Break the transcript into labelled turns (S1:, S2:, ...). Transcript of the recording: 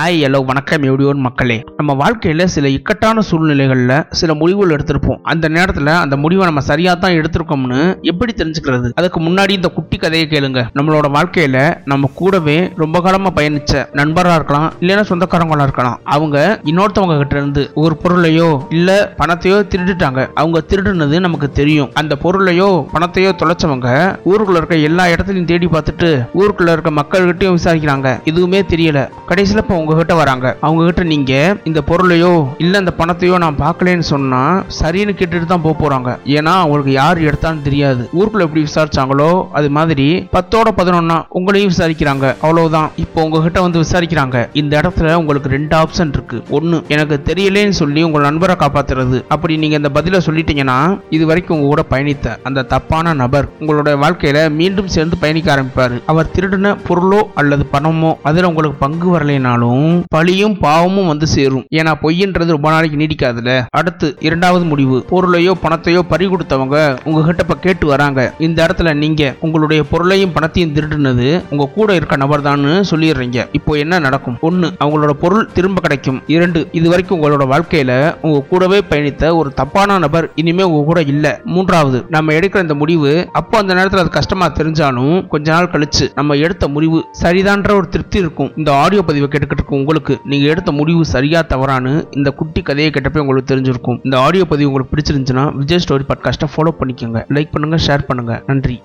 S1: ஆய் ஹலோ வணக்கம் எவ்வளியோன் மக்களே. நம்ம வாழ்க்கையில் சில இக்கட்டான சூழ்நிலைகளில் சில முடிவுகள் எடுத்திருப்போம். அந்த நேரத்தில் அந்த முடிவை நம்ம சரியாக தான் எடுத்திருக்கோம்னு எப்படி தெரிஞ்சுக்கிறது? அதுக்கு முன்னாடி இந்த குட்டி கதையை கேளுங்க. நம்மளோட வாழ்க்கையில் நம்ம கூடவே ரொம்ப காலமாக பயணிச்ச நண்பராக இருக்கலாம் இல்லைன்னா சொந்தக்காரங்களாக இருக்கலாம். அவங்க இன்னொருத்தவங்க கிட்ட இருந்து ஒரு பொருளையோ இல்லை பணத்தையோ திருடிட்டாங்க. அவங்க திருடுனது நமக்கு தெரியும். அந்த பொருளையோ பணத்தையோ தொலைச்சவங்க ஊருக்குள்ள இருக்க எல்லா இடத்துலையும் தேடி பார்த்துட்டு ஊருக்குள்ள இருக்க மக்கள்கிட்டையும் விசாரிக்கிறாங்க. எதுவுமே தெரியல. கடைசியில் இப்போ உங்ககிட்ட வராங்க. அவங்க கிட்ட நீங்க இந்த பொருளையோ இல்ல இந்த பணத்தையோ நான் பார்க்கலன்னு சொன்னா சரின்னு கேட்டுட்டு தான் போக போறாங்க. ஏன்னா அவங்களுக்கு யார் எடுத்தான்னு தெரியாது. ஊருக்குள்ள எப்படி விசாரிச்சாங்களோ அது மாதிரி பத்தோட பதினொன்னா உங்களையும் விசாரிக்கிறாங்க. அவ்வளவுதான். இப்போ உங்ககிட்ட வந்து விசாரிக்கிறாங்க. இந்த இடத்துல உங்களுக்கு ரெண்டு ஆப்ஷன் இருக்கு. ஒன்னு எனக்கு தெரியலேன்னு சொல்லி உங்க நண்பரை காப்பாத்துறது. அப்படி நீங்க இந்த பதில சொல்லிட்டீங்கன்னா இது வரைக்கும் உங்க கூட பயணித்த அந்த தப்பான நபர் உங்களுடைய வாழ்க்கையில மீண்டும் சேர்ந்து பயணிக்க ஆரம்பிப்பாரு. அவர் திருடின பொருளோ அல்லது பணமோ அதுல உங்களுக்கு பங்கு வரலைனாலும் பழியும் பாவமும் வந்து சேரும். ஏன்னா பொய்ன்றது ரொம்ப நாளைக்கு நீடிக்காதுல. அடுத்து இரண்டாவது முடிவு. பொருளையோ பணத்தையோ பறி கொடுத்தவங்க உங்ககிட்ட இப்ப கேட்டு வராங்க. இந்த இடத்துல நீங்க உங்களுடைய பொருளையும் பணத்தையும் திருடுனது உங்க கூட இருக்க நபர் தான் சொல்லிடுறீங்க. இப்போ என்ன நடக்கும்? ஒன்னு அவங்களோட பொருள் திரும்ப கிடைக்கும். இரண்டு இது வரைக்கும் உங்களோட வாழ்க்கையில உங்க கூடவே பயணித்த ஒரு தப்பான நபர் இனிமே உங்க கூட இல்ல. மூன்றாவது நம்ம எடுக்கிற இந்த முடிவு அப்போ அந்த நேரத்துல அது கஷ்டமா தெரிஞ்சாலும் கொஞ்ச நாள் கழிச்சு நம்ம எடுத்த முடிவு சரிதான்ற ஒரு திருப்தி இருக்கும். இந்த ஆடியோ பதிவை கேட்டுக்கிட்டு இருக்க உங்களுக்கு நீங்க எடுத்த முடிவு சரியா தவறான்னு இந்த குட்டி கதையை கேட்டப்ப உங்களுக்கு தெரிஞ்சிருக்கும். இந்த ஆடியோ பதிவு உங்களுக்கு பிடிச்சிருந்துச்சுன்னா விஜய் ஸ்டோரி பாட்காஸ்ட்டை ஃபாலோ பண்ணிக்கோங்க. லைக் பண்ணுங்க ஷேர் பண்ணுங்க. நன்றி.